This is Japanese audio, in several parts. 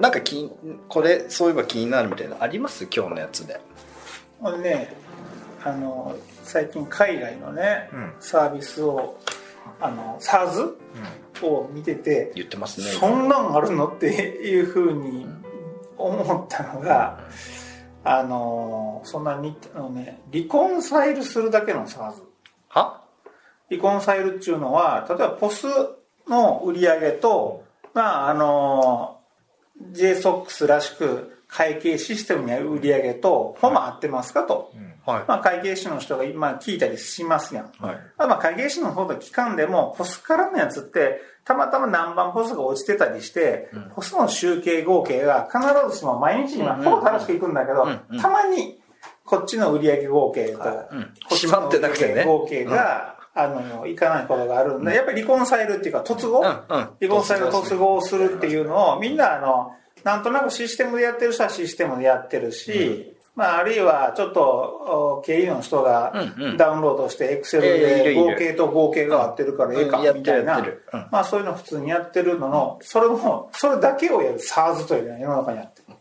なんかきこれそういえば気になるみたいなのあります？今日のやつで。これねあの最近海外のね、うん。サービスをあの SARS を見てて、言ってますね。そんなんあるのっていうふうに思ったのが、あのそんなにあのねリコンサイルするだけの SARS は？リコンサイルっていうのは例えばポスの売り上げと、まああの JSOX らしく会計システムにある売り上げとほぼ合ってますかと、はい。まあ、会計士の人が今聞いたりしますやん、はい。まあ、会計士の方と期間でもポスからのやつってたまたま何番ポスが落ちてたりして、ポスの集計合計が必ずしも毎日今ほぼ正しくいくんだけど、うん。うん。たまにこっちの売上合計と、うん。こっちの閉まってなくてね合計が、あのいかないことがあるんで、やっぱり離婚されるっていうか突合、うんうん。離婚される突合をするっていうのをみんなあのなんとなくシステムでやってる人はシステムでやってるし、まあ、あるいはちょっとお経理の人がダウンロードしてエクセルで合計と合計が合ってるからええかみたいな。まあそういうの普通にやってるののそれもそれだけをやる SARS というのが世の中にあって。る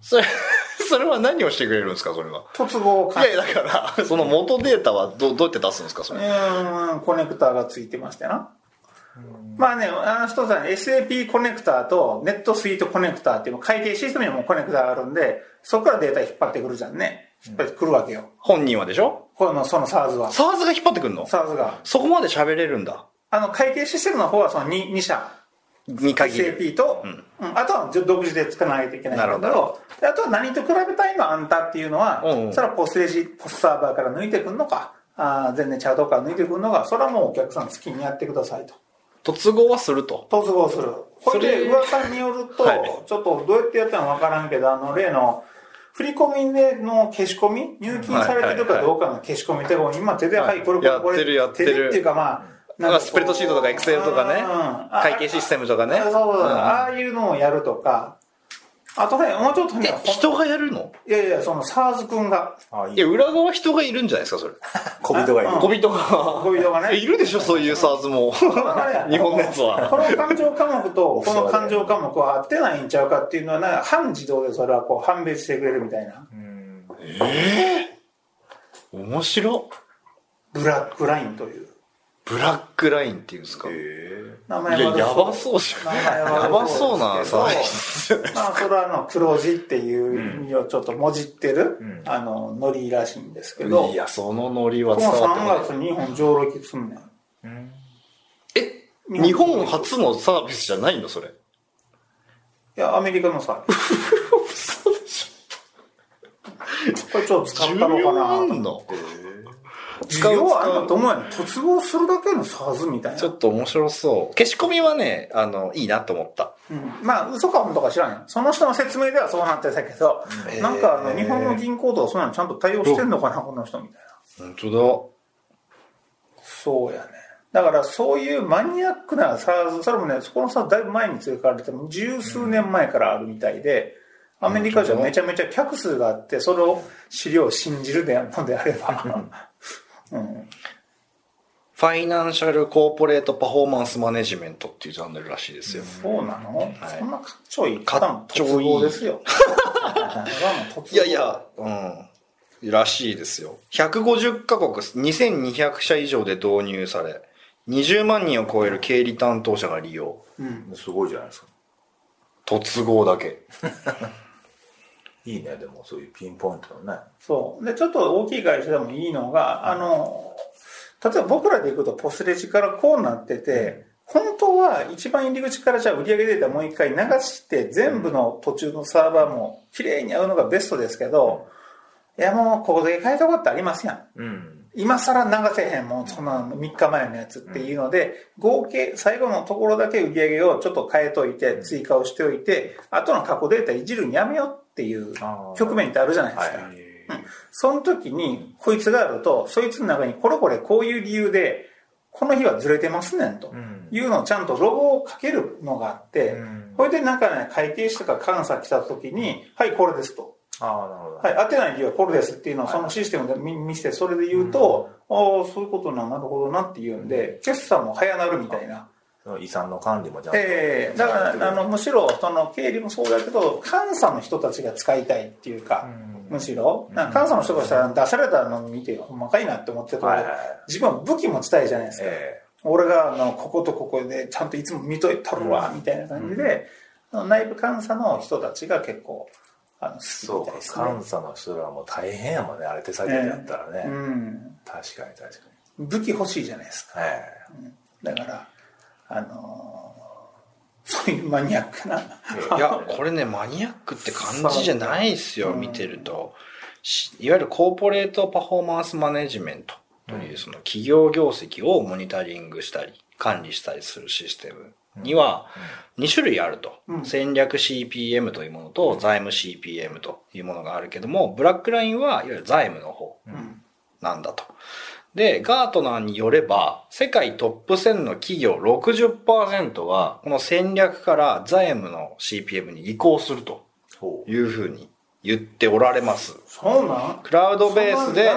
それそれは何をしてくれるんですかそれは？突合をいやいやだから その元データはどどうやって出すんですかそれうんコネクターがついてましてなまあね、あの一つはね SAP コネクターとネットスイートコネクターっていう会計システムにもコネクターがあるんで、そこからデータ引っ張ってくるじゃんね。引っ張ってくるわけよ。本人はでしょ？この、その SARS は。SARS が引っ張ってくんの？SARS が。そこまで喋れるんだあの、会計システムの方はその 2, 2社。に限る SAP と、うん。うん。あとは独自で作らないといけないんだけど、あとは何と比べたいのあんたっていうのは、うんうん。それはポスレジ、ポスサーバーから抜いてくんのか、あー全然ちゃうとこから抜いてくんのか、それはもうお客さん好きにやってくださいと。突合はすると。突合する。これで噂によると、はい。ちょっとどうやってやったのかわからんけど、あの例の、振り込みでの消し込み入金されてるかどうかの消し込みって、今手で、はい、これこれこれ。やってるやってる。手でっていうかまあ、まあスプレッドシートとかエクセルとかねうん会計システムとかね。そうそうそう。うん。ああいうのをやるとか、あとね、もうちょっとね、人がやるの？いやいや、その SARS 君が、あいや裏側人がいるんじゃないですかそれ。小人がいる。うん。小人が。小人がね。え いるでしょそういう SARS も。日本のやつは。この感情科目と この感情科目は合ってないんちゃうかっていうのは、なんか半自動でそれはこう判別してくれるみたいな。うん。面白ブラックラインという。ブラックラインっていうんですか？へいえ。名ややばそうじゃん。名前はやばそうなサービスまあそれはあの黒字っていう意味をちょっともじってる、うん。あのノリらしいんですけど。いやそのノリはこの伝わって3ない。月に日本上陸すんねん。え日本初のサービスじゃないの？それ。いやアメリカのさ嘘でしこれちょっと使ょったのかな需要あとんの需要はあんのと思うやん突合するだけの SARS みたいな。ちょっと面白そう。消し込みはねあのいいなと思った。うん、まあ嘘か本当か知らんよ。その人の説明ではそうなってたけど、うん。なんかあの日本の銀行とかそういうのちゃんと対応してんのかなこの人みたいな。本当そうやね。だからそういうマニアックな SARS それもねそこのさだいぶ前に追加されても十数年前からあるみたいで、アメリカじゃめちゃめちゃ客数があってそれを資料を信じるでのであれば、うん、ファイナンシャルコーポレートパフォーマンスマネジメントっていうジャンルらしいですよ、そうなの、はいそんなかっちょいいかっちょいいですよいやいや、うん。らしいですよ。150カ国、2200社以上で導入され、20万人を超える経理担当者が利用。うんすごいじゃないですか突合だけ。いいねでもそういうピンポイントのね。そう。で、ちょっと大きい会社でもいいのが、あの、例えば僕らで行くとポスレジからこうなってて、本当は一番入り口からじゃあ売上データもう一回流して全部の途中のサーバーも綺麗に合うのがベストですけど、いやもうここで変えたことってありますやん。うん。今更流せへんもん、そんな3日前のやつっていうので、合計、最後のところだけ売り上げをちょっと変えといて、追加をしておいて、後の過去データいじるのやめようっていう局面ってあるじゃないですか。はい。その時に、こいつがあると、そいつの中にこれこれこういう理由で、この日はずれてますねんと。ん。いうのをちゃんとロゴをかけるのがあってうん、これでなんかね、会計士とか監査来た時に、はい、これですと。ああなるほど。はい、当てない理由はこれですっていうのをそのシステムで見見せて、それで言うと、ああ、そういうことな、なるほどなっていうんで、決算も早なるみたいな。遺産の管理もちゃんと。ええだからあのむしろその経理もそうだけど監査の人たちが使いたいっていうか、むしろ監査の人がしたら出されたの見てほんまかいなって思ってたけど、はいはい。はい自分は武器持ちたいじゃないですか、え俺があのこことここでちゃんといつも見といたるわ、みたいな感じで、内部監査の人たちが結構あの好えきそうか。監査の人らも大変やもんねあれ手作業でやったらね、うん、確かに確か武器欲しいじゃないですか。にえ。だからあのーそういうマニアックな。えいや、これね、マニアックって感じじゃないですよ、見てると。しいわゆるコーポレートパフォーマンスマネジメントという、その企業業績をモニタリングしたり、管理したりするシステムには2種類あると。うん。戦略 CPM というものと財務 CPM というものがあるけども、ブラックラインはいわゆる財務の方うん。なんだと。で、ガートナーによれば、世界トップ1000の企業60%は、この戦略から財務の CPM に移行するというふうに言っておられます。そうなん？クラウドベースで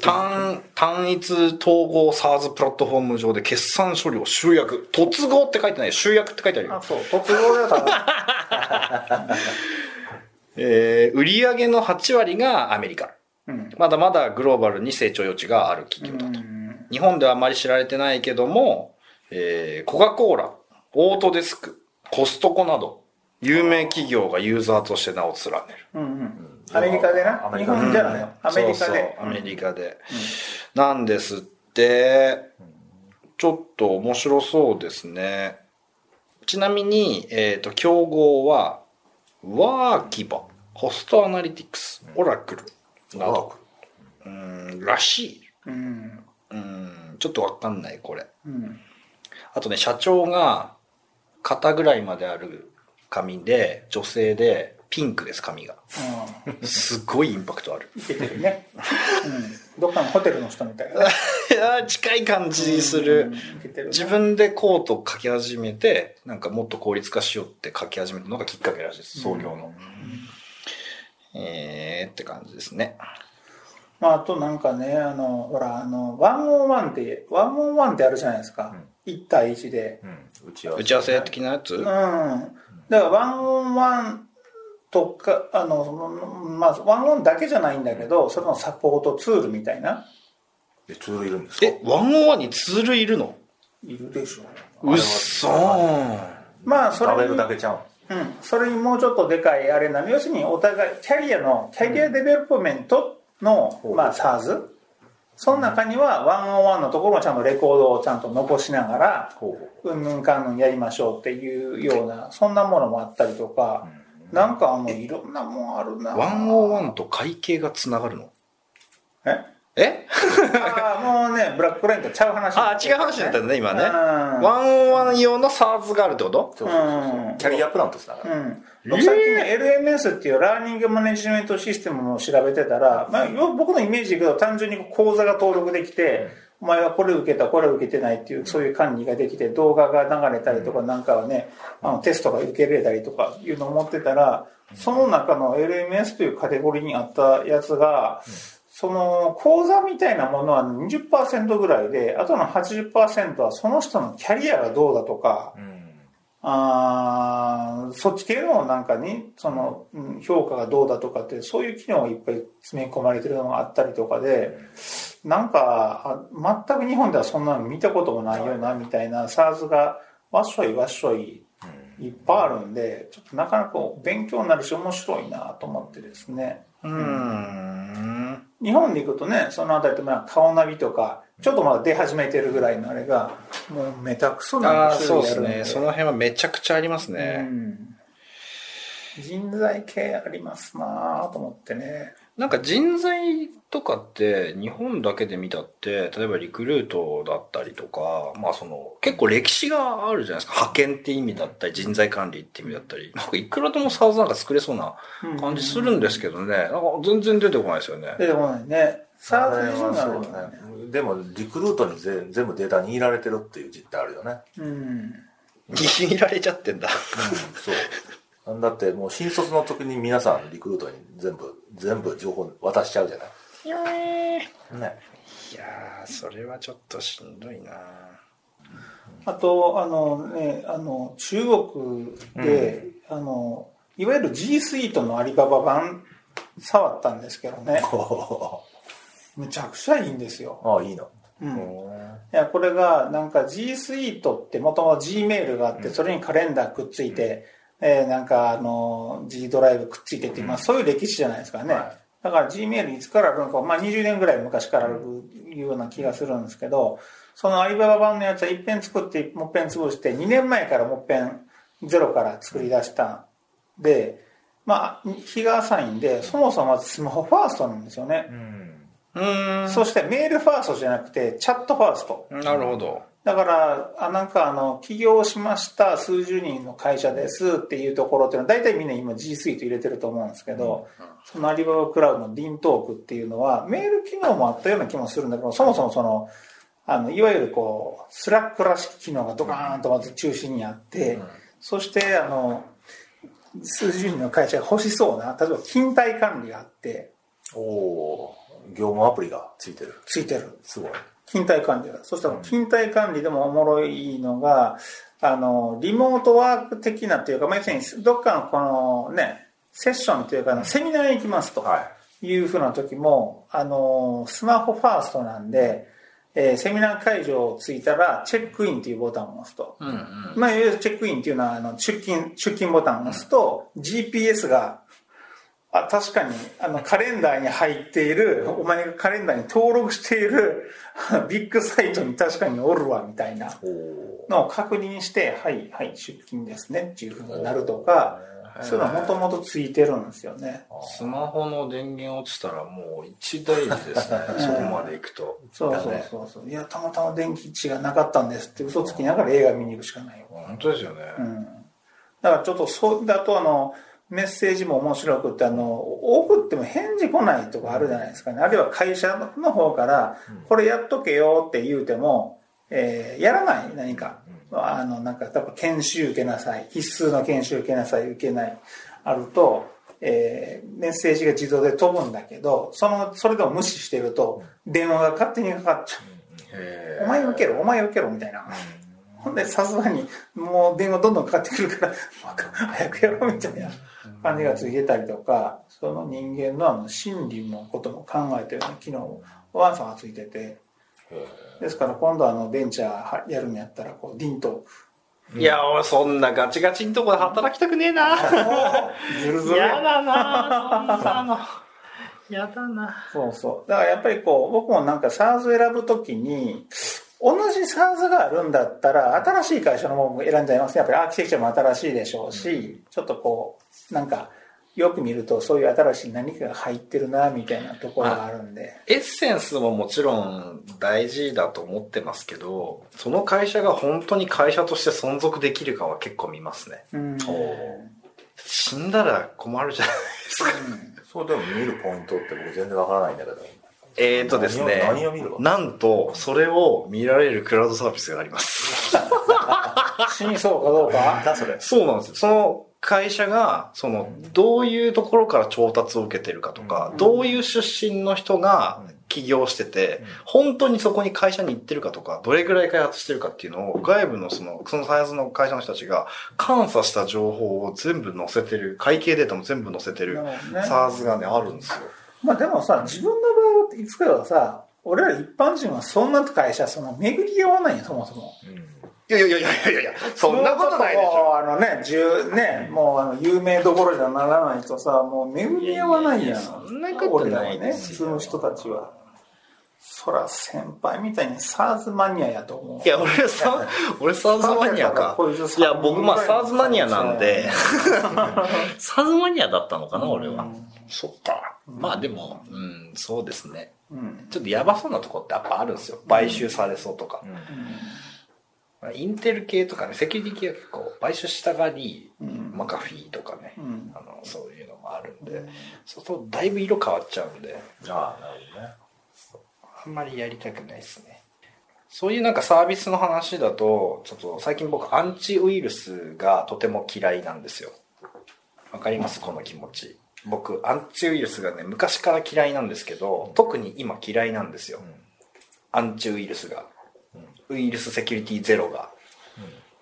単単一統合 SARS プラットフォーム上で決算処理を集約。突合って書いてない。集約って書いてあるよ。あそう突合だから えー、売上の8割がアメリカ。うん。まだまだグローバルに成長余地がある企業だと。日本ではあまり知られてないけども、えー、コカ・コーラ、オートデスク、コストコなど、有名企業がユーザーとして名を連ねる。うんうん。アメリカでな？日アメリカで。本じゃないよアメリカで。アメリカで。なんですって、ちょっと面白そうですね。ちなみに、えっ、と、競合は、ワーキバ、ホストアナリティクス、オラクルなど、うん、らしい。うん。うん、ちょっとわかんない、これ。うん。あとね、社長が肩ぐらいまである髪で、女性で、ピンクです、髪が。すごいインパクトある。いけてるね。うん。どっかのホテルの人みたいな 近い感じする。るね。自分でコート書き始めて、なんかもっと効率化しようって書き始めたのがきっかけらしいです、創業の。えーって感じですね。まあ、あとなんかね、あの、ほら、あの、ワンオンワンって、ワンオンワンってあるじゃないですか。1対1で。うん、打ち合わせ打ち合わせ的なやつ？うん。だから、ワンオンワンとか、あの、そのまあ、ワンオンだけじゃないんだけど、それのサポートツールみたいな、えツールいるんですか？え、ワンオンワンにツールいるの？いるでしょ。うっそー。まあ、そ喋るだけちゃううん。それにもうちょっとでかいあれなの。要するに、お互い、キャリアの、キャリアデベロップメントの、うんまあ、 SaaS。その中には、ワンオンワンのところもちゃんとレコードをちゃんと残しながら、ほううんぬんかんぬんやりましょうっていうような、そんなものもあったりとか、なんかあの、いろんなもんあるなワンオンワンと会計がつながるの？え？え？ああ、もうね、ブラックラインとちゃう話あ、違う話だったんだね、今ね。うん。ワンオンワン用の SARS があるってこと？そうそうそうそう。うんキャリアプランとつながる、うん。僕さっきね、LMS っていうラーニングマネジメントシステムを調べてたら、まあ、よ僕のイメージでいくと単純に講座が登録できて、お前はこれ受けた、これ受けてないっていう、そういう管理ができて、動画が流れたりとかなんかはね、あのテストが受けれたりとかいうのを持ってたら、その中の LMS というカテゴリーにあったやつが、その講座みたいなものは20%ぐらいで、あとの80%はその人のキャリアがどうだとか、うんあーそっち系のなんかに、その、うん評価がどうだとかって、そういう機能がいっぱい詰め込まれてるのがあったりとかで、なんか、あ全く日本ではそんなの見たこともないよな、みたいな SARS がわっしょいわっしょいいっぱいあるんで、ちょっとなかなか勉強になるし面白いなと思ってですね。うーん。日本で行くとね、そのあたりってまあ顔ナビとか、ちょっとまだ出始めてるぐらいのあれが、もうめたくそなそうです。ね。その辺はめちゃくちゃありますうね。ん人材系ありますなぁと思ってね。なんか人材とかって日本だけで見たって、例えばリクルートだったりとか、まあその結構歴史があるじゃないですか。派遣って意味だったり、人材管理って意味だったり。なんかいくらでもサーズなんか作れそうな感じするんですけどね。なんか全然出てこないですよね。出てこないね。サーズ自身があるよそうね。ねでもリクルートにぜ全部データに入られてるっていう実態あるよね、うん。握られちゃってんだ。そうだってもう新卒の時に皆さんリクルートに全部全部情報渡しちゃうじゃない？いやーねいやーそれはちょっとしんどいなあと、あのね、あの、中国で、あの、いわゆる G スイートのアリババ版触ったんですけどね。むちゃくちゃいいんですよ。ああ、いいの。うん。いや、これが、なんか G Suite ってもともと Gmail があって、それにカレンダーくっついて、えーなんかあの、G ドライブくっついてって、まあそういう歴史じゃないですかね。はいだから Gmail いつからあるのか、まあ20年ぐらい昔からあるような気がするんですけど、そのアリババ版のやつは一遍作って、もっぺん潰して、2年前からもっぺんゼロから作り出したんで、まあ、日が浅いんで、そもそもまずスマホファーストなんですよね。うん。うん。そしてメールファーストじゃなくて、チャットファースト。なるほど。だから、あなんかあの、起業しました、数十人の会社ですっていうところっていうのは、大体みんな今 G Suite 入れてると思うんですけど、そのアリババクラウドのディントークっていうのは、メール機能もあったような気もするんだけど、そもそもその、あの、いわゆるこう、 Slack らしき機能がドカーンとまず中心にあって、そして、あの、数十人の会社が欲しそうな、例えば勤怠管理があって、おおー業務アプリがついてる。ついてる。すごい。勤怠管理が。そしたら勤怠管理でもおもろいのが、あの、リモートワーク的なっていうか、まあ、要するにどっかのこのね、セッションっていうか、セミナーに行きますとはい。いうふうな時も、あの、スマホファーストなんで、えーセミナー会場着いたら、チェックインっていうボタンを押すと。うんうん。まあ、いわゆるチェックインっていうのは、あの、出勤、出勤ボタンを押すと、GPS が、あ、確かに、あの、カレンダーに入っている、お前がカレンダーに登録している、ビッグサイトに確かにおるわ、みたいなのを確認して、はい、はい、出勤ですね、っていうふうになるとか、そういうのはもともとついてるんですよね。スマホの電源落ちたらもう一大事ですね。そこまで行くと。そうそうそうそう。いや、たまたま電気値がなかったんですって嘘つきながら映画見に行くしかないよ。本当ですよね。うん。だからちょっとそう、だとあの、メッセージも面白くって、あの、送っても返事来ないとかあるじゃないですかね。あるいは会社の方から、これやっとけよって言うても、えーやらない何か。あの、なんか、多分研修受けなさい。必須の研修受けなさい、受けない。あると、えーメッセージが自動で飛ぶんだけど、その、それでも無視してると、電話が勝手にかかっちゃへう。お前受けろ、お前受けろ、みたいな。ほんで、さすがに、もう電話どんどんかかってくるから、早くやろうみたいな感じがついてたりとか、その人間のあの心理のことも考えたような機能もワンさんがついてて、ですから今度あのベンチャーやるんやったら、こう、ディンと、いや、俺そんなガチガチんとこで働きたくねえな。ずるずる。やだなそんなの。やだな。そうそう。だからやっぱりこう、僕もなんか SARS 選ぶときに、同じ SARS があるんだったら、新しい会社のものも選んじゃいますね。やっぱりアーキテクチャも新しいでしょうし、ちょっとこう、なんか、よく見るとそういう新しい何かが入ってるな、みたいなところがあるんで。エッセンスももちろん大事だと思ってますけど、その会社が本当に会社として存続できるかは結構見ますね。うん。死んだら困るじゃないですか。そうでも見るポイントって僕全然わからないんだけど。えーとですね何を何を見るのなんと、それを見られるクラウドサービスがあります。真相かどうか？だそれ。そうなんですよ。その会社が、その、どういうところから調達を受けてるかとか、どういう出身の人が起業してて、本当にそこに会社に行ってるかとか、どれぐらい開発してるかっていうのを、外部のその、そのサイズの会社の人たちが、監査した情報を全部載せてる、会計データも全部載せてるなるほどね SARS がね、あるんですよ。まあでもさ、自分の場合はいつかはさ、俺ら一般人はそんな会社、その巡り合わないよ、そもそも。いやいやいやいやいやいや、そんなことないでしょ。もうあのね、十ね、もうあの有名どころじゃならないとさ、もう巡り合わないやん。そんなことないね、普通の人たちは。そら先輩みたいに SARS マニアやと思う。いや、俺さ、俺サーズマニアかこいや、僕まあサーズマニアなんでう、サーズマニアだったのかな、俺はうん。そっか。まあでも、うん、そうですね。うん。ちょっとやばそうなとこってやっぱあるんですよ。買収されそうとか。インテル系とかね、セキュリティ系は結構買収したがり、うんマカフィーとかね、うんあの、そういうのもあるんで、そうするとだいぶ色変わっちゃうんで、ああ、なるほどね。あんまりやりたくないですね。そういうなんかサービスの話だと、ちょっと最近僕アンチウイルスがとても嫌いなんですよ。わかります？この気持ち。僕、アンチウイルスがね、昔から嫌いなんですけど、特に今嫌いなんですよ。アンチウイルスが。ウイルスセキュリティゼロが。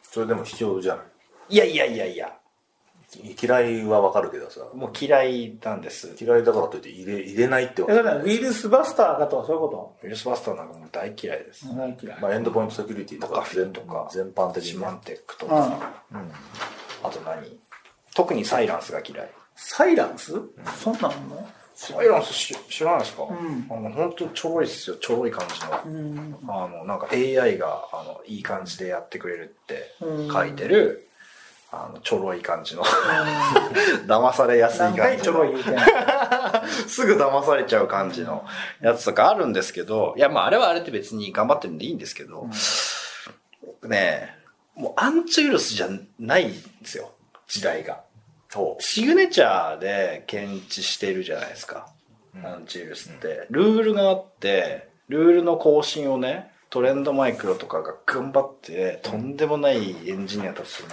それでも必要じゃない？いやいやいやいや、嫌いはわかるけどさもう嫌いなんです。嫌いだからといって入れ入れないってわだけからウイルスバスターかとかそういうこウイルスバスターなんかもう大嫌いです。と大嫌い。まあ、エンドポイントセキュリティとかガフィンとか全般的にねシマンテックとうんか、。あと何？特にサイランスが嫌い。サイランス？そんなんの？サイランスし知らないですか、ん。あの本当ちょろいっすよちょろい感じの、うん。あのなんか AI があのいい感じでやってくれるってうん。書いてる、あのちょろい感じの。騙されやすい何感じ回ちょろいの？すぐ騙されちゃう感じのやつとかあるんですけどいやまああれはあれって別に頑張ってるんでいいんですけど、ねえもうアンチウイルスじゃないんですよ時代がそシグネチャーで検知してるじゃないですか。うんアンチウイルスって。ルールがあって、ルールの更新をね、トレンドマイクロとかが頑張って、とんでもないエンジニアたちの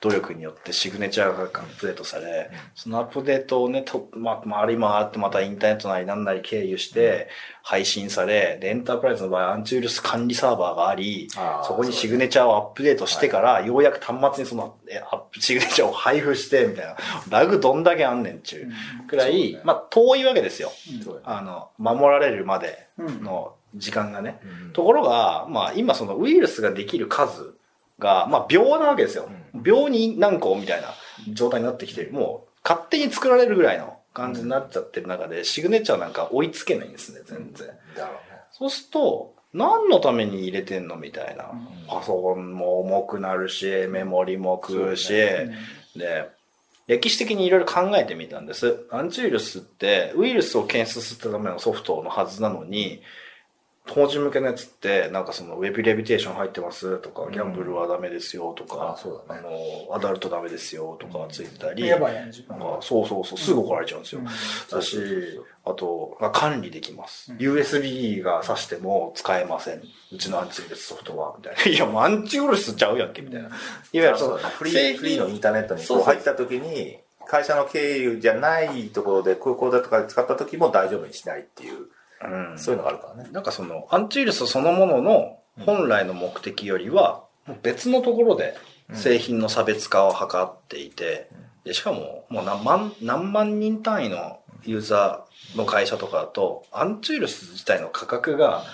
努力によってシグネチャーがアップデートされ、そのアップデートをね、とま、回り回ってまたインターネットなりなんなり経由して配信され、で、エンタープライズの場合アンチウイルス管理サーバーがあり、そこにシグネチャーをアップデートしてから、ようやく端末にその、えアップ シグネチャーを配布して、みたいな。ラグどんだけあんねんちゅうくらい、まあ遠いわけですよ。あの、守られるまでの時間がね。うんところが、まあ今そのウイルスができる数が、まあ秒なわけですよ。秒に何個みたいな状態になってきてる。もう勝手に作られるぐらいの感じになっちゃってる中で、シグネチャーなんか追いつけないんですね、全然。だろうねそうすると、何のために入れてんのみたいな。パソコンも重くなるし、メモリも食うし、で、歴史的にいろいろ考えてみたんです。アンチウイルスって、ウイルスを検出するためのソフトのはずなのに、当時向けのやつって、なんかそのウェブレビテーション入ってますとか、ギャンブルはダメですよとかうだね。の、アダルトダメですよとかついてたり、やばいなんかそうそうそう、すぐ怒られちゃうんですよ。うん。だしあと、まあ管理できます。USB が挿しても使えません。うちのアンチウイルスソフトは、みたいな。いや、もうアンチウイルスちゃうやんけ、みたいな。いわゆるそのフリ製ーフリーのインターネットにこう。入った時に会社の経由じゃないところで空港だとかで使った時も大丈夫にしないっていう、うん。そういうのがあるからね。なんかその、アンチウイルスそのものの本来の目的よりは、別のところで製品の差別化を図っていて、でしかも、もう何万、何万人単位のユーザーの会社とかだと、アンチウイルス自体の価格が、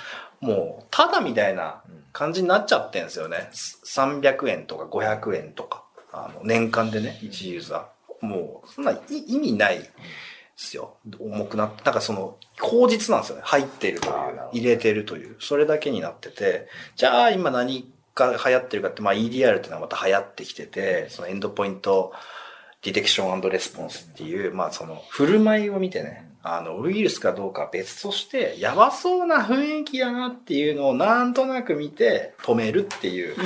もう、ただみたいな感じになっちゃってんですよね。300円とか500円とか、あの、年間でね、1ユーザー。もう、そんない意味ないですよ。重くなって、なんかその、口実なんですよね。入ってるという入れてるという、それだけになってて、じゃあ今何が流行ってるかって、まあ EDR っていうのはまた流行ってきてて、その Endpoint Detection Response っていう、まあその振る舞いを見てね、あの、ウイルスかどうかは別として、やばそうな雰囲気だなっていうのをなんとなく見て止めるっていう、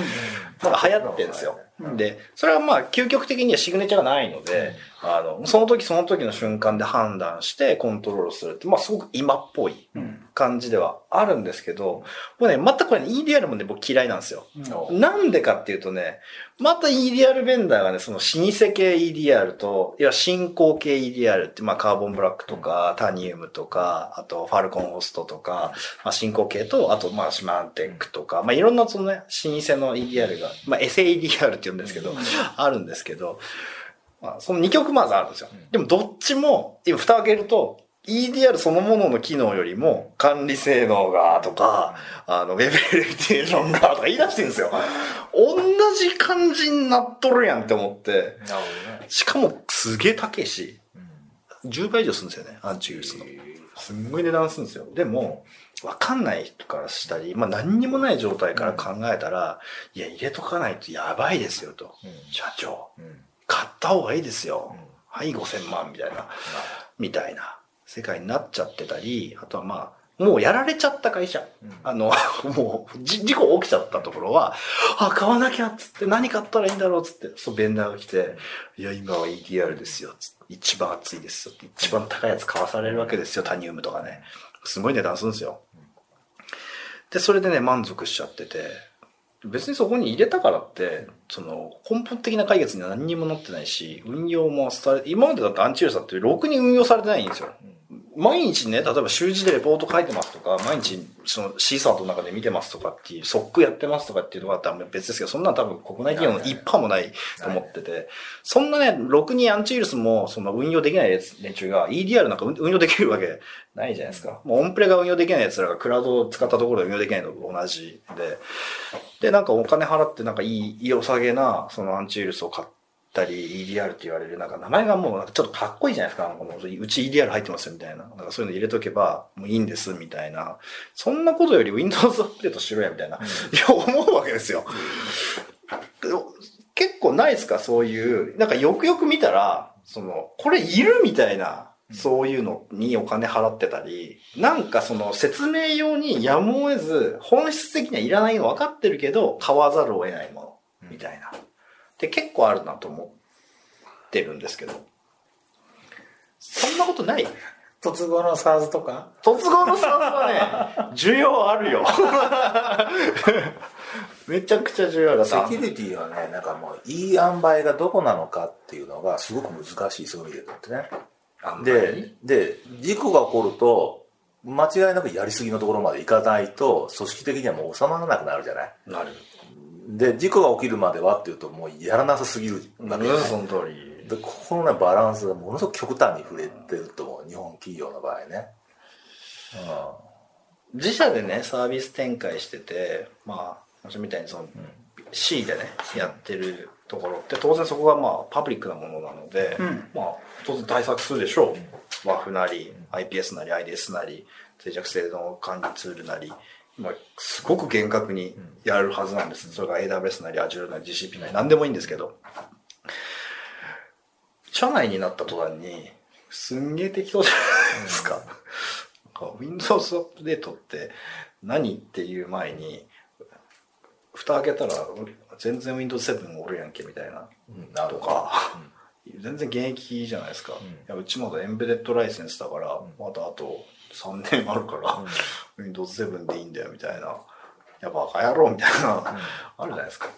のが流行ってるんですよ。で、それはまあ、究極的にはシグネチャーがないので、あの、その時その時の瞬間で判断してコントロールするって、まあ、すごく今っぽい感じではあるんですけど、もうね、またこれ、ね、EDR もね、僕嫌いなんですよ。うん。なんでかっていうとね、また EDR ベンダーがね、その老舗系 EDR と、いや、新興系 EDR って、まあ、カーボンブラックとか、タニウムとか、あと、ファルコンホストとか、まあ、新興系と、あと、まあ、シマンテックとか、まあ、いろんなそのね、老舗の EDR が、まあ、SAEDR って呼ぶんですけど、あるんですけど、まあ、その2曲まずあるんですよ。でも、どっちも、今、蓋開けると、EDR そのものの機能よりも、管理性能がとか、あの、ウェブレビテーションがとか言い出してるんですよ。同じ感じになっとるやんって思って、なるほどねしかもすげえ高いし、10倍以上するんですよね、アンチウイルスの。すんごい値段するんですよ。でも、わかんない人からしたり、まあ何にもない状態から考えたら、いや、入れとかないとやばいですよと。社長、うん買った方がいいですよ。うん。はい、5000万みたいな、みたいな。世界になっちゃってたり、あとはまあ、もうやられちゃった会社。うん。あの、もう、じ事故起きちゃったところは、あ、買わなきゃっつって、何買ったらいいんだろうっつって、そう、ベンダーが来て、いや、今は ETR ですよ、つって一番熱いですよ。一番高いやつ買わされるわけですよ、タニウムとかね。すごい値段するんですよ。で、それでね、満足しちゃってて、別にそこに入れたからって、その、根本的な解決には何にもなってないし、運用もされ、今までだってアンチウイルスだってろくに運用されてないんですよ。毎日ね、例えば習字でレポート書いてますとか、毎日そのシーサーの中で見てますとかっていう、ソックやってますとかっていうのがあったら別ですけど、そんな多分国内企業の一派もないと思ってて、そんなね、ろくにアンチウイルスもその運用できない連中が EDR なんか運用できるわけないじゃないですか。もうオンプレが運用できない奴らがクラウドを使ったところで運用できないのと同じで、で、なんかお金払ってなんかいい、良さげなそのアンチウイルスを買って、ったり EDR って言われる、なんか名前がもうちょっとかっこいいじゃないですか。うち EDR 入ってますよみたいな。なんかそういうの入れとけばもういいんですみたいな。そんなことより Windows アップデートしろやみたいな。いや、思うわけですよ。結構ないですかそういう、なんかよくよく見たら、その、これいるみたいな。そういうのにお金払ってたり、なんかその説明用にやむを得ず、本質的にはいらないの分かってるけど、買わざるを得ないもの、みたいな。って結構あるなと思ってるんですけど。そんなことない？突合の SARS とか？突合の SARS はね、需要あるよ。めちゃくちゃ重要だセキュリティはね、なんかもう、いい塩梅がどこなのかっていうのがすごく難しい、そういう意味でってね。で、で、事故が起こると、間違いなくやりすぎのところまでいかないと、組織的にはもう収まらなくなるじゃない？なる。で事故が起きるまではっていうともうやらなさすぎるわけで、ね、その通り。でここのねバランスがものすごく極端に触れてると思う日本企業の場合ね、うん、自社でねサービス展開しててまあ私みたいにその、うん、C でねやってるところって当然そこがまあパブリックなものなので、うん、まあ当然対策するでしょう、WAF なり IPS なり IDS なり脆弱性の管理ツールなりまあ、すごく厳格にやるはずなんです。それが AWS なり Azure なり GCP なり何でもいいんですけど、社内になった途端に、すんげえ適当じゃないですか。うん、Windows アップデートって何っていう前に、蓋開けたら全然 Windows 7おるやんけみたいな。うん、とか、うん、全然現役じゃないですか。いやうちまだエンベデッドライセンスだから、まだあと3年あるから、うん、Windows 7でいいんだよみたいな。やバカ野郎みたいな、うん、あるじゃないですか。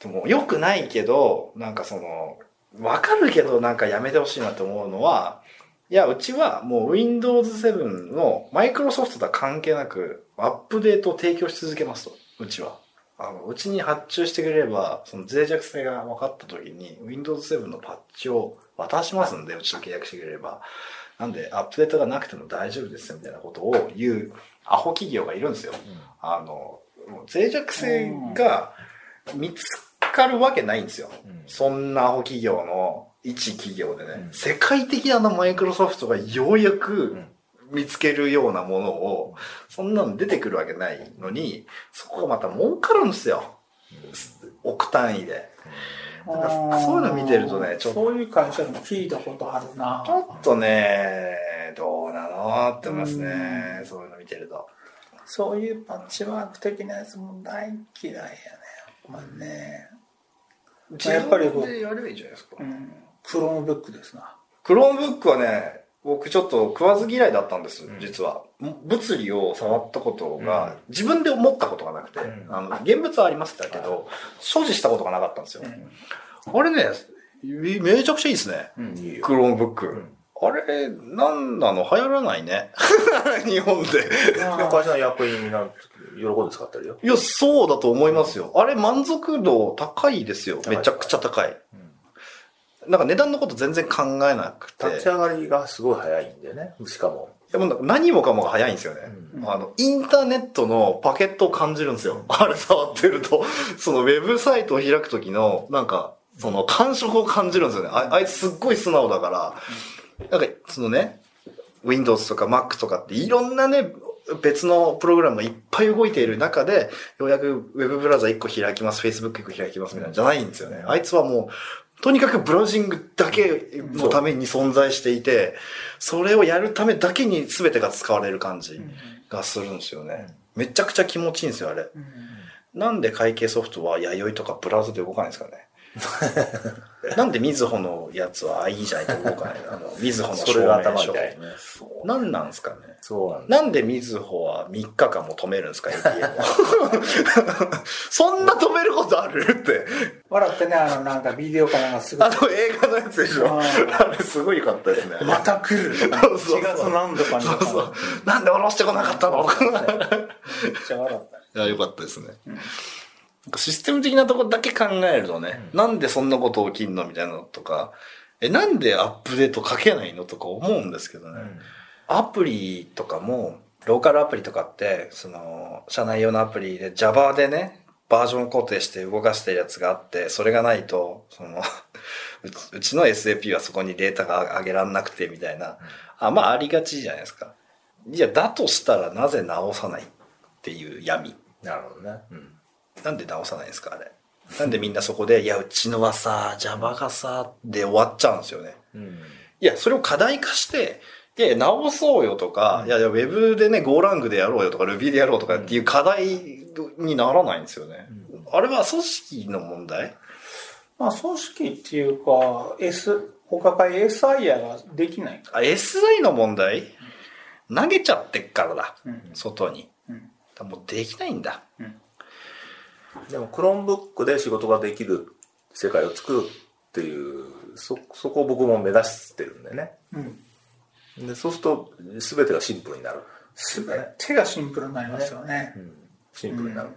でも、良くないけど、なんかその、わかるけどなんかやめてほしいなと思うのは、いや、うちはもう Windows 7のマイクロソフトとは関係なく、アップデートを提供し続けますと、うちは。あの、うちに発注してくれれば、その脆弱性が分かった時に、Windows 7のパッチを渡しますんで、うちと契約してくれれば。なんで、アップデートがなくても大丈夫ですよみたいなことを言うアホ企業がいるんですよ。うん、あの、脆弱性が見つかるわけないんですよ。うん、そんなアホ企業の一企業でね、うん、世界的なマイクロソフトがようやく見つけるようなものを、そんなの出てくるわけないのに、そこがまた儲かるんですよ。億単位で。そういうの見てるとね、ちょっと。そういう会社でも聞いたことあるな。ちょっとね、どうなのって思いますね。そういうの見てると。そういうパッチワーク的なやつも大嫌いやね。まあね。やっぱりこう。やればいいじゃないですか。うん。 Chromebook ですな。 Chromebook はね、僕ちょっと食わず嫌いだったんです、実は。物理を触ったことが、自分で思ったことがなくて、あの、現物はありましたけど、所持したことがなかったんですよ。あれね、めちゃくちゃいいですね。 Chromebook。あれ、なんなの？流行らないね。日本で。会社の役員みんな喜んで使ってるよ。いや、そうだと思いますよ。あれ満足度高いですよ。めちゃくちゃ高い。なんか値段のこと全然考えなくて。立ち上がりがすごい早いんだよね。しかも。いやもう何もかもが早いんですよね、うん、あの、インターネットのパケットを感じるんですよ。あれ触ってると。そのウェブサイトを開くときの、なんか、その感触を感じるんですよね。ああいつすっごい素直だから、なんか、そのね、Windows とか Mac とかっていろんなね、別のプログラムがいっぱい動いている中で、ようやく Web ブラウザ1個開きます、Facebook 1個開きますみたいなじゃないんですよね。あいつはもう、とにかくブラウジングだけのために存在していて、それをやるためだけに全てが使われる感じがするんですよね。めちゃくちゃ気持ちいいんですよ、あれ。なんで会計ソフトは弥生とかブラウザで動かないんですかね。なんでみずほのやつはいいじゃないと動かないのあの、みずほの証それが明書。何なんですかねそうなんだ。なんでみずほは3日間も止めるんですか ATM を そんな止めることあるって。笑ってね、あの、なんかビデオかなんかすぐあ、の映画のやつでしょああれすごい良かったですね。また来るとか、そうそうそう4月何度かにそうそう。なんで下ろしてこなかったの？めっちゃ笑った。いや、よかったですね。なんかシステム的なところだけ考えるとね、なんでそんなこと起きんのみたいなのとか、え、なんでアップデートかけないのとか思うんですけどね。アプリとかも、ローカルアプリとかって、その、社内用のアプリで Java でね、バージョン固定して動かしてるやつがあって、それがないと、その、うちうちの SAP はそこにデータが上げらんなくてみたいな、あ、まあありがちじゃないですか。いや、だとしたらなぜ直さないっていう闇。なるほどね。うん。なんで直さないんですかあれ。なんでみんなそこで、いや、うちのはさ、Java がさ、で終わっちゃうんですよね。うん。いや、それを課題化して、いや直そうよとか、いやいや、ウェブでね、ゴーラングでやろうよとか、Ruby でやろうとかっていう課題にならないんですよね。あれは組織の問題？まあ、組織っていうか、S、お抱え SIR ができないかあ、SI の問題？投げちゃってっからだ。うん外に。もうできないんだ。でも、Chromebook で仕事ができる世界を作るっていう、そ、そこを僕も目指してるんでね。うん。で、そうすると、全てがシンプルになる。すべてがシンプルになりますよね。シンプルになる。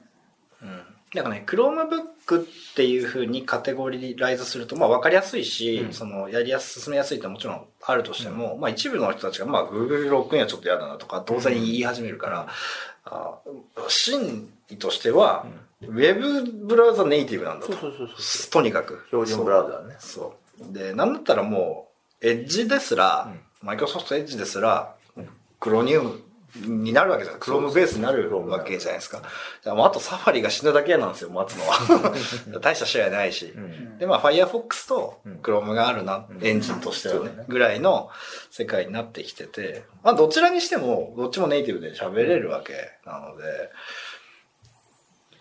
だからね、Chromebook っていう風にカテゴリライズすると、まあ分かりやすいし、その、やりやす、進めやすいってもちろんあるとしても、まあ一部の人たちが、まあ Google ロックインはちょっと嫌だなとか、当然言い始めるから、あ真意としては、ウェブブラウザネイティブなんだと。そうそうそうとにかく。標準ブラウザーね。そう。で、なんだったらもう、エッジですら、マイクロソフトエッジですら、クロニウムになるわけじゃない。クロームベースになるわけじゃないですか。だからもうあとサファリが死ぬだけなんですよ、待つのは。大した試合ないし。で、まあ、Firefox と Chrome があるな、エンジンとしてはねぐらいの世界になってきてて、まあ、どちらにしても、どっちもネイティブで喋れるわけなので、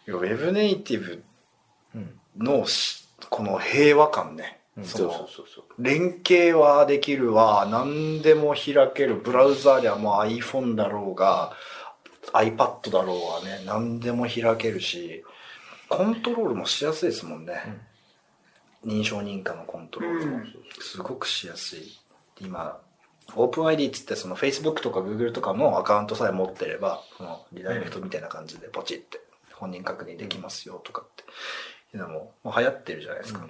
ウェブネイティブのしこの平和感ね。そのそうそうそうそう。連携はできるわ、何でも開ける、ブラウザではもう iPhone だろうが、iPad だろうがね、何でも開けるし、コントロールもしやすいですもんね。認証認可のコントロールも。うん。すごくしやすい。今、OpenID っつってその Facebook とか Google とかのアカウントさえ持ってれば、そのリダイレクトみたいな感じでポチって本人確認できますよとかって。いうのももう流行ってるじゃないですか。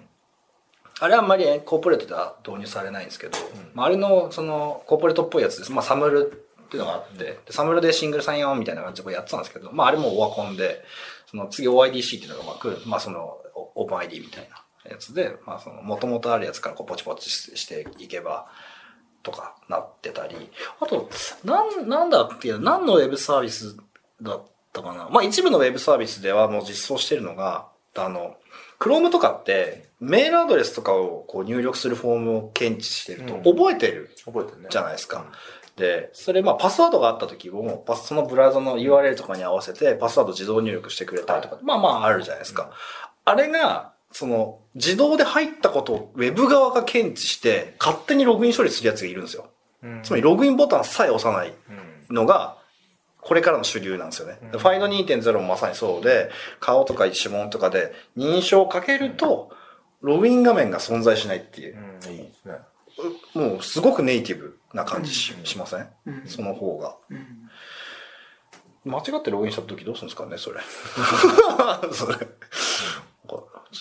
あれはあんまりコーポレートでは導入されないんですけど、まあ、あれのそのコーポレートっぽいやつです。まあ、サムルっていうのがあって、でサムルでシングルサインオンみたいな感じでやってたんですけど、まあ、あれもオワコンで、その次 OIDC っていうのがまあ来る、まあ、そのオープン ID みたいなやつで、まあ、その元々あるやつからこうポチポチしていけば、とかなってたり、あと、なん、なんだっていう、何のウェブサービスだったかな。まあ一部のウェブサービスではもう実装してるのが、あの、Chrome とかって、メールアドレスとかをこう入力するフォームを検知してると、うん覚えてる覚えてるね。じゃないですか。で、それまあパスワードがあった時も、パスそのブラウザの URL とかに合わせてパスワード自動入力してくれたりとか、まあまああるじゃないですか。あれが、その、自動で入ったことをウェブ側が検知して、勝手にログイン処理するやつがいるんですよ。うんつまりログインボタンさえ押さないうんのが、これからの主流なんですよね。ファイド2.0もまさにそうで、顔とか指紋とかで認証をかけると、ログイン画面が存在しないっていう。うん、いいですね。もうすごくネイティブな感じし,、しません、うんその方が。うん間違ってログインした時どうするんですかね、それ。それ。ちょ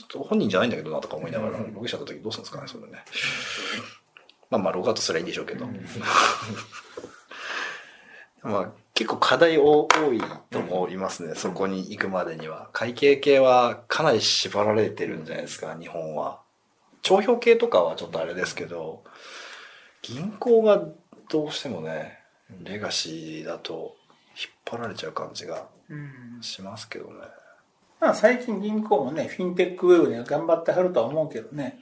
っと本人じゃないんだけどなとか思いながら、ログインした時どうするんですかね、それね。まあまあ、ログアウトすればいいんでしょうけど。まあ、結構課題多いと思いますね、そこに行くまでには。会計系はかなり縛られてるんじゃないですか、日本は。帳票系とかはちょっとあれですけど、銀行がどうしてもね、レガシーだと引っ張られちゃう感じがうんしますけどね。まあ最近銀行もね、フィンテックウェブで頑張ってはるとは思うけどね。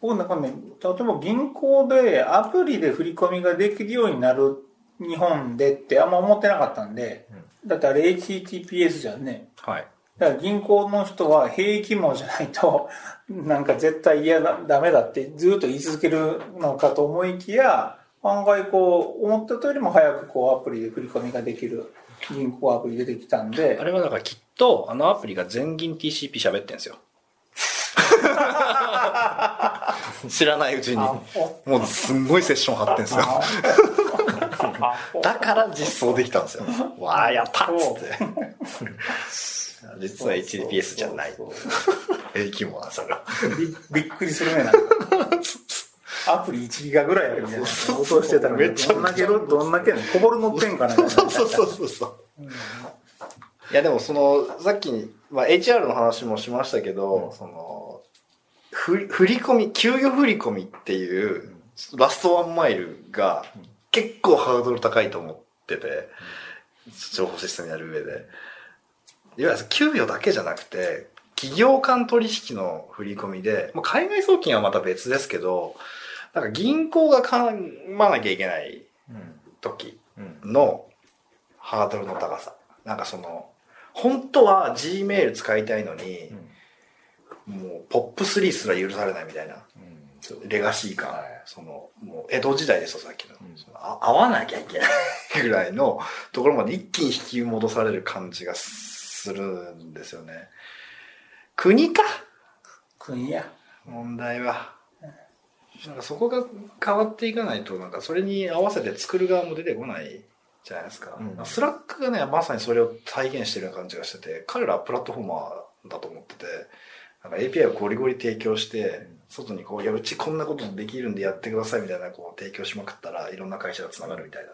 僕なんかね、例えば銀行でアプリで振り込みができるようになる日本でってあんま思ってなかったんで、だってあれ HTTPS じゃんね。はい。だから銀行の人は兵役網じゃないと、なんか絶対嫌だ、ダメだってずっと言い続けるのかと思いきや、案外こう、思ったとよりも早くこうアプリで振り込みができる銀行アプリ出てきたんで。あれはだからきっと、あのアプリが全銀 TCP 喋ってんですよ。知らないうちに。もうすんごいセッション貼ってんですよ。だから実装できたんですよ。わあ、やったっつって。実は HTTPS じゃない。平気もな、それびっくりするねな。アプリ1ギガぐらいあるみたいな。放送してたらめっちゃどんだけ、どんだけこぼってんかなそうそうそうそう。いやでもその、さっき、まあ、HR の話もしましたけど、うん、その、ふ振り込み、給与振り込みっていう、ラストワンマイルが結構ハードル高いと思ってて、情報システムやる上で。いわゆる給与だけじゃなくて、企業間取引の振り込みで、まあ、海外送金はまた別ですけど、なんか銀行が絡まなきゃいけない時のハードルの高さ。なんかその、本当は Gmail 使いたいのに、もうポップ3すら許されないみたいな。レガシー感、はい、その、もう江戸時代ですよ、さっきの。うん、あ合わなきゃいけないぐらいのところまで一気に引き戻される感じがするんですよね。国か？国や。問題は。なんかそこが変わっていかないと、なんかそれに合わせて作る側も出てこないじゃないですか。うん、 Slack がね、まさにそれを体現してるような感じがしてて、彼らはプラットフォーマーだと思ってて、なんか API をゴリゴリ提供して、外にこう、いや、うちこんなことできるんでやってくださいみたいな、こう、提供しまくったらいろんな会社が繋がるみたいな。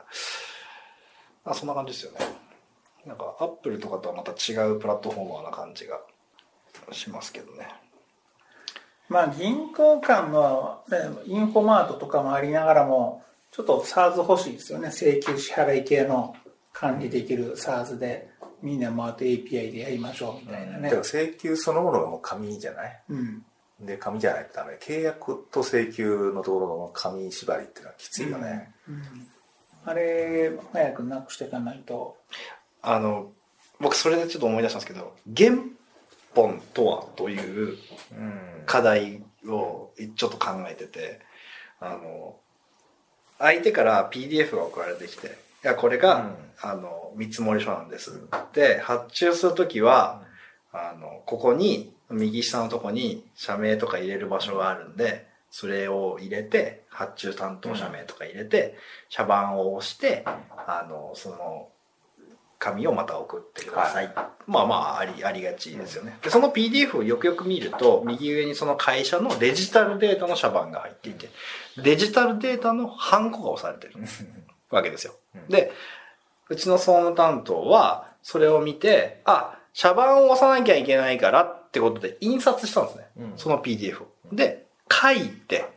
あそんな感じですよね。なんか、アップルとかとはまた違うプラットフォーマーな感じがしますけどね。まあ、銀行間の、ね、インフォマートとかもありながらも、ちょっと SARS 欲しいですよね。請求支払い系の管理できる SARS で、みんなもあと API でやりましょうみたいなね。うん、請求そのものがもう紙じゃない？うん。で、紙じゃないとダメ。契約と請求のところの紙縛りっていうのはきついよね。うん、うん、あれ、早くなくしていかないと。あの、僕それでちょっと思い出したんですけど、原本とはという課題をちょっと考えてて、あの、相手から PDF が送られてきて、いや、これが、うん、あの、見積書なんです。で、発注するときは、あの、ここに、右下のとこに社名とか入れる場所があるんで、それを入れて、発注担当者名とか入れて、社番を押して、あの、その、紙をまた送ってください。はい、まあまあ、あり、ありがちですよね。で、その PDF をよくよく見ると、右上にその会社のデジタルデータの社番が入っていて、デジタルデータのハンコが押されてる わけですよ。で、うちの総務担当は、それを見て、あ、社番を押さなきゃいけないからってことで印刷したんですね。うん、その PDF を。で、書いて、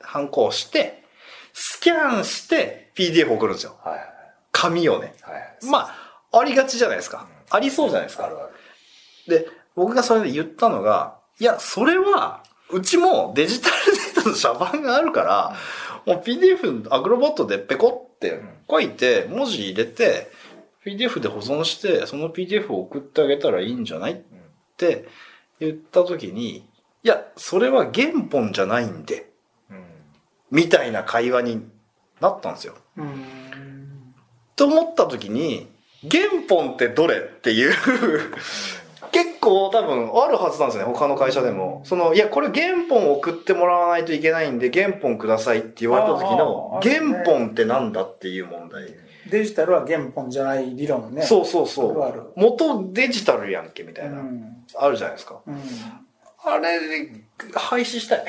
ハンコをして、スキャンして PDF を送るんですよ。はい、紙をね。はい、まあ、ありがちじゃないですか。ありそうじゃないですか。で、僕がそれで言ったのが、いや、それは、うちもデジタルデータの社番があるから、もう PDF アクロボットでペコって書いて、文字入れて、PDF で保存して、その PDF を送ってあげたらいいんじゃない？って言った時に、いや、それは原本じゃないんで、みたいな会話になったんですよ。と思った時に、原本ってどれっていう結構多分あるはずなんですね、他の会社でも。その、いや、これ原本送ってもらわないといけないんで、原本くださいって言われた時の、原本ってなんだっていう問題。デジタルは原本じゃない理論ね。そうそうそう。元デジタルやんけみたいな、うん、あるじゃないですか。うん、あれで廃止したい。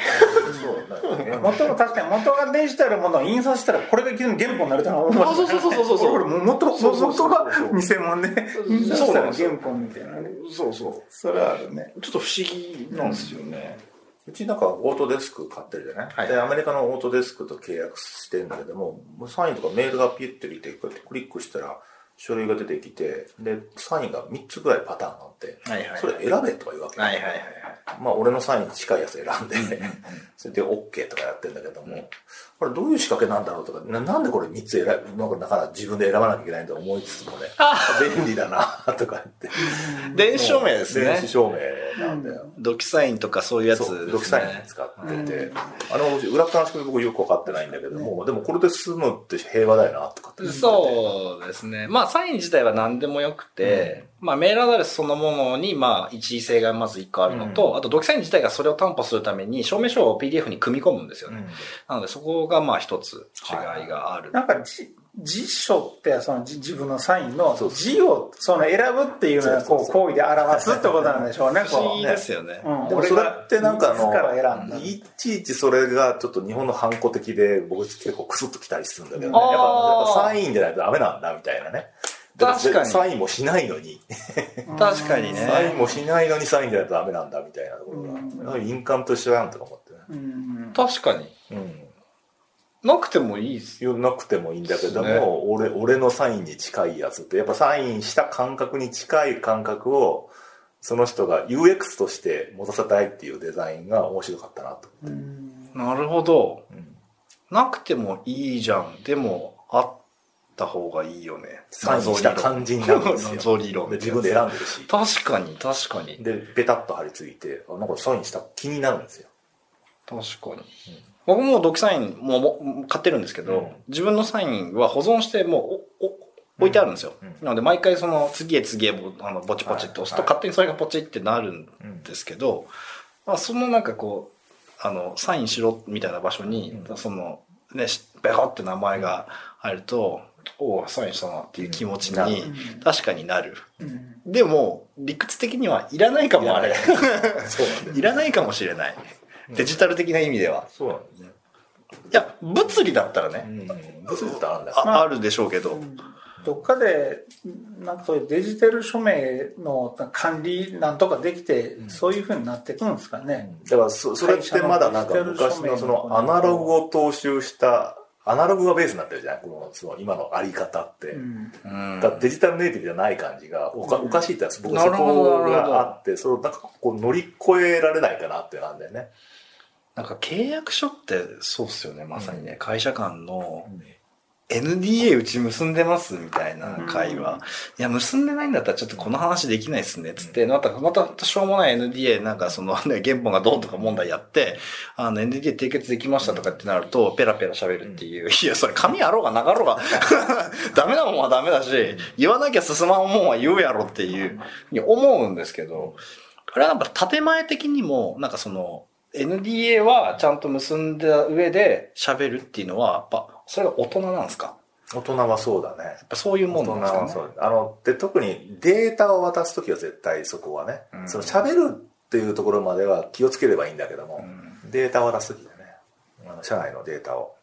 そうだ元が確かに元がデジタルものを印刷したらこれが原本になると思う。そうそうそうそうそう。これ元元が偽物で印刷したら原本みたいなね。そうそう。それはあるね。ちょっと不思議なんですよね。うちなんかオートデスク買ってるじゃない、はい、で、アメリカのオートデスクと契約してるんだけども、サインとかメールがピュッてきて、こうやってクリックしたら、書類が出てきて、で、サインが3つぐらいパターンがあって、はいはい、それ選べとか言うわけ、はいはいはい。まあ、俺のサインに近いやつ選んで、それで OK とかやってんだけども、これどういう仕掛けなんだろうとか、ななんでこれ3つ選ぶ、なんかだから自分で選ばなきゃいけないと思いつつもね、便利だなとか言って。電子証明ですね電子。証明なんだよ。ドキサインとかそういうやつね。ドキサイン使ってて、あの、裏側の仕組み僕よくわかってないんだけども、でもこれで済むって平和だよなとかって。そうですね。まあ、サイン自体は何でもよくて、まあ、メールアドレスそのものに、まあ、一位性がまず1個あるのと、あと、ドキサイン自体がそれを担保するために、証明書を PDF に組み込むんですよね。なので、そこが、まあ、一つ違いがある。なんかじ辞書ってそのじ自分のサインの字をその選ぶっていうのはこう行為で表すってことなんでしょうね。不思議ですよね。うんでもそれってなんかあの、いちいちそれがちょっと日本の反抗的で、僕結構クスッときたりするんだけどね。やっぱ、サインでないとダメなんだみたいなね。確かにサインもしないのに、確かにね。サインもしないのにサインでないとダメなんだみたいなところが、印鑑と一緒やんとか思ってね。うん確かに。うん。なくてもいいっす言わなくてもいいんだけども、ね俺、俺のサインに近いやつって、やっぱサインした感覚に近い感覚を、その人が UX として持たせたいっていうデザインが面白かったなと。なるほど。うんなくてもいいじゃん。でも、あった方がいいよね。サインした感じになるんですよ。謎理論。で自分で選んでるし。確かに、確かに。で、ペタッと貼り付いて、あなんかサインした気になるんですよ。確かに。僕もドキサインもも買ってるんですけど、うん。自分のサインは保存してもうおお置いてあるんですよ。うん。なので毎回その次へ次へぼあのポチポチって押すとはい。勝手にそれがポチってなるんですけど、まあ、そのなんかこう、あの、サインしろみたいな場所に、うん。その、ね、しベホって名前が入ると、おお、サインしたなっていう気持ちにうん。確かになる。うん。でも、理屈的にはいらないかもあれ。いらない かもしれない。デジタル的な意味では。そうなんだよね。いや、物理だったらね、うん。物理ってあるんだよ。ああるでしょうけど。どっかでなんかそういうデジタル署名の管理なんとかできて、そういうふうになってくるんですかね。だからそ、それってまだなんか昔のそのアナログを踏襲した、アナログがベースになってるじゃん。この、その今のあり方って。うん。うん。だからデジタルネイティブじゃない感じがおかおかしいってやつ僕そこがあってそれをなんかこう乗り越えられないかなってなんだよね。なんか契約書ってそうっすよね、まさにね。会社間の NDA うち結んでますみたいな会話。いや、結んでないんだったらちょっとこの話できないっすね。つって、また、またしょうもない NDA なんかそのね、原本がどうとか問題やって、あの NDA 締結できましたとかってなると、ペラペラ喋るっていう。いや、それ紙あろうがなかろうが、ダメなもんはダメだし、言わなきゃ進まんもんは言うやろっていう、に思うんですけど、これはなんか建前的にも、なんかその、NDA はちゃんと結んだ上で喋るっていうのは、やっぱ、それが大人なんですか？大人はそうだね。やっぱそういうも大人んなんですかね。はそう。あので特にデータを渡す時は絶対そこはね、うん。その喋るっていうところまでは気をつければいいんだけども、データを渡す時だねあの社内のデータを。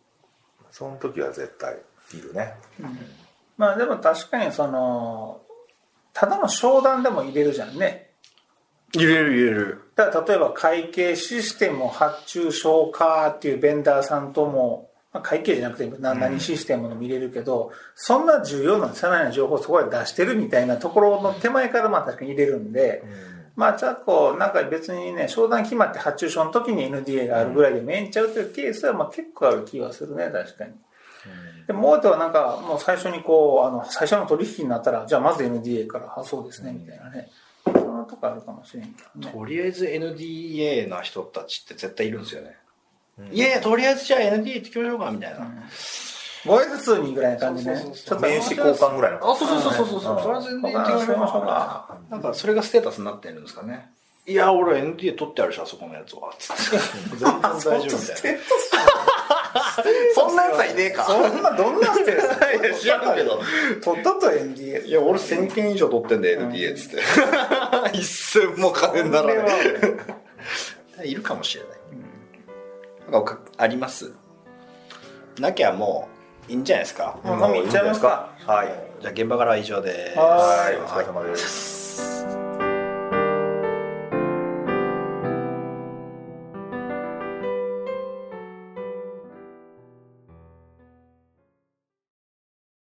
その時は絶対いるね。まあでも確かにそのただの商談でも入れるじゃんね。入れる入れる。だから例えば会計システムを発注消化っていうベンダーさんとも、まあ、会計じゃなくて何々システムの見れるけど、そんな重要な社内の情報をそこで出してるみたいなところの手前からまあ確かに入れるんで、まあじゃあこうなんか別にね商談決まって発注書の時に NDA があるぐらいでもええんちゃうというケースはまあ結構ある気はするね確かに。でも大手はなんかもう最初にこうあの最初の取引になったらじゃあまず NDA からあそうですねみたいなねそのとこあるかもしれんけどね。とりあえず NDA な人たちって絶対いるんですよね。いやいや、とりあえずじゃあ NDA ってきましょうか、みたいな。ご挨拶にぐらいな感じね。ちょっと名刺交換ぐらいのあ、そうそうそうそうそう。うんとりあえず NDA ってきましょうか。なんかそれがステータスになってるんですかね。いや、俺 NDA 取ってあるし、あそこのやつは。つって。全然大丈夫みたいな。そんなやつはいねえか。そんなどんなステーいや知らんけど。とっとと NDA。いや、俺1000件以上取ってんで、NDA っつって。一銭も金にならない。いるかもしれない。なんかあります？なきゃもういいんじゃないですか。もう飲み行っちゃいますか。はいじゃあ現場からは以上です。ははいお疲れ様です